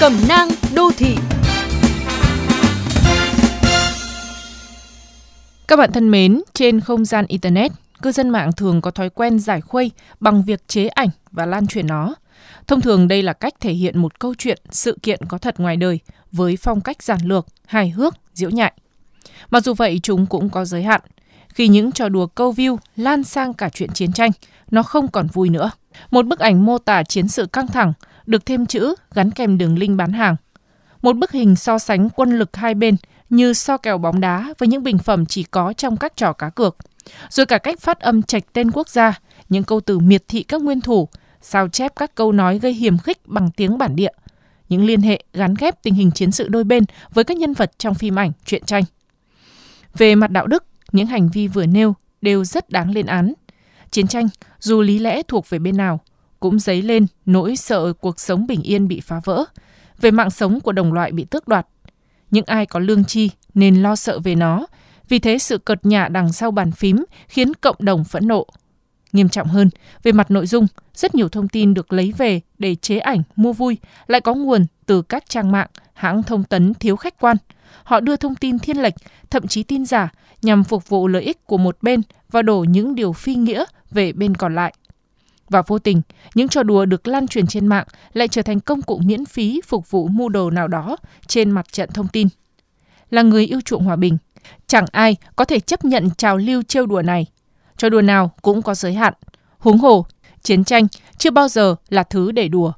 Cẩm nang đô thị Các bạn thân mến, trên không gian Internet, cư dân mạng thường có thói quen giải khuây bằng việc chế ảnh và lan truyền nó. Thông thường đây là cách thể hiện một câu chuyện, sự kiện có thật ngoài đời với phong cách giản lược, hài hước, diễu nhại. Mặc dù vậy, chúng cũng có giới hạn. Khi những trò đùa câu view lan sang cả chuyện chiến tranh, nó không còn vui nữa. Một bức ảnh mô tả chiến sự căng thẳng, được thêm chữ gắn kèm đường link bán hàng. Một bức hình so sánh quân lực hai bên như so kèo bóng đá với những bình phẩm chỉ có trong các trò cá cược. Rồi cả cách phát âm trạch tên quốc gia, những câu từ miệt thị các nguyên thủ, sao chép các câu nói gây hiểm khích bằng tiếng bản địa, những liên hệ gắn ghép tình hình chiến sự đôi bên với các nhân vật trong phim ảnh, truyện tranh. Về mặt đạo đức, những hành vi vừa nêu đều rất đáng lên án. Chiến tranh, dù lý lẽ thuộc về bên nào, cũng dấy lên nỗi sợ cuộc sống bình yên bị phá vỡ, về mạng sống của đồng loại bị tước đoạt. Những ai có lương chi nên lo sợ về nó, vì thế sự cợt nhả đằng sau bàn phím khiến cộng đồng phẫn nộ. Nghiêm trọng hơn, về mặt nội dung, rất nhiều thông tin được lấy về để chế ảnh, mua vui, lại có nguồn từ các trang mạng, hãng thông tấn thiếu khách quan. Họ đưa thông tin thiên lệch, thậm chí tin giả nhằm phục vụ lợi ích của một bên và đổ những điều phi nghĩa về bên còn lại. Và vô tình, những trò đùa được lan truyền trên mạng lại trở thành công cụ miễn phí phục vụ mưu đồ nào đó trên mặt trận thông tin. Là người yêu chuộng hòa bình, chẳng ai có thể chấp nhận trào lưu trêu đùa này. Trò đùa nào cũng có giới hạn. Huống hồ, chiến tranh chưa bao giờ là thứ để đùa.